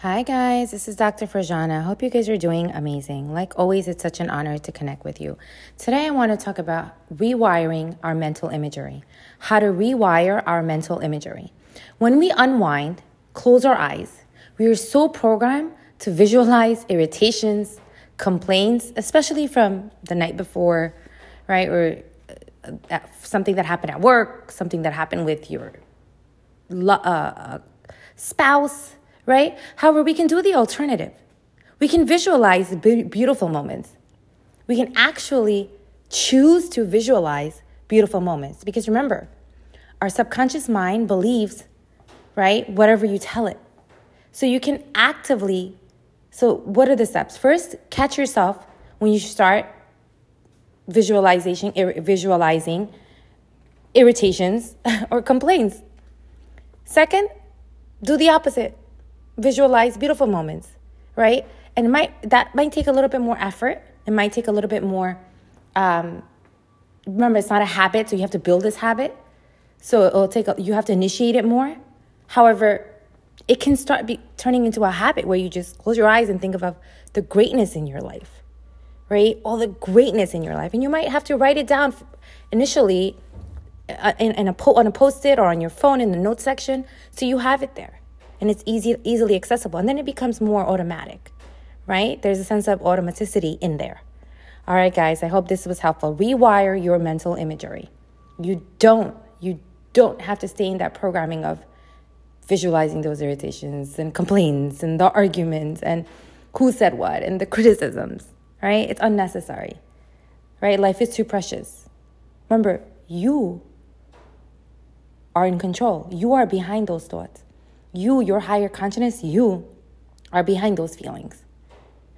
Hi, guys. This is Dr. Frajana. Hope you guys are doing amazing. Like always, it's such an honor to connect with you. Today, I want to talk about rewiring our mental imagery, how to rewire our mental imagery. When we unwind, close our eyes, we are so programmed to visualize irritations, complaints, especially from the night before, right? Or uh, something that happened at work, something that happened with your uh, uh, spouse right? However, we can do the alternative. We can visualize beautiful moments. We can actually choose to visualize beautiful moments because remember, our subconscious mind believes, right, whatever you tell it. So you can actively so what are the steps? First, catch yourself when you start visualization visualizing irritations or complaints. Second, do the opposite visualize beautiful moments, right? And might that might take a little bit more effort. It might take a little bit more. Um, remember, it's not a habit, so you have to build this habit. So it'll take. You have to initiate it more. However, it can start be, turning into a habit where you just close your eyes and think of the greatness in your life, right? All the greatness in your life, and you might have to write it down initially uh, in, in a on a post-it or on your phone in the notes section, so you have it there and it's easy easily accessible and then it becomes more automatic right? There's a sense of automaticity in there. All right guys i hope this was helpful. Rewire your mental imagery. You don't you don't have to stay in that programming of visualizing those irritations and complaints and the arguments and who said what and the criticisms right? It's unnecessary right? Life is too precious. Remember you are in control. You are behind those thoughts you, your higher consciousness, you are behind those feelings,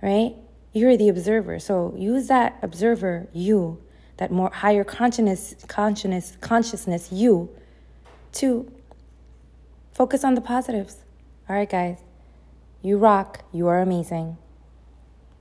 right? You're the observer. So use that observer, you, that more higher consciousness, consciousness, consciousness, you, to focus on the positives. All right, guys. You rock. You are amazing.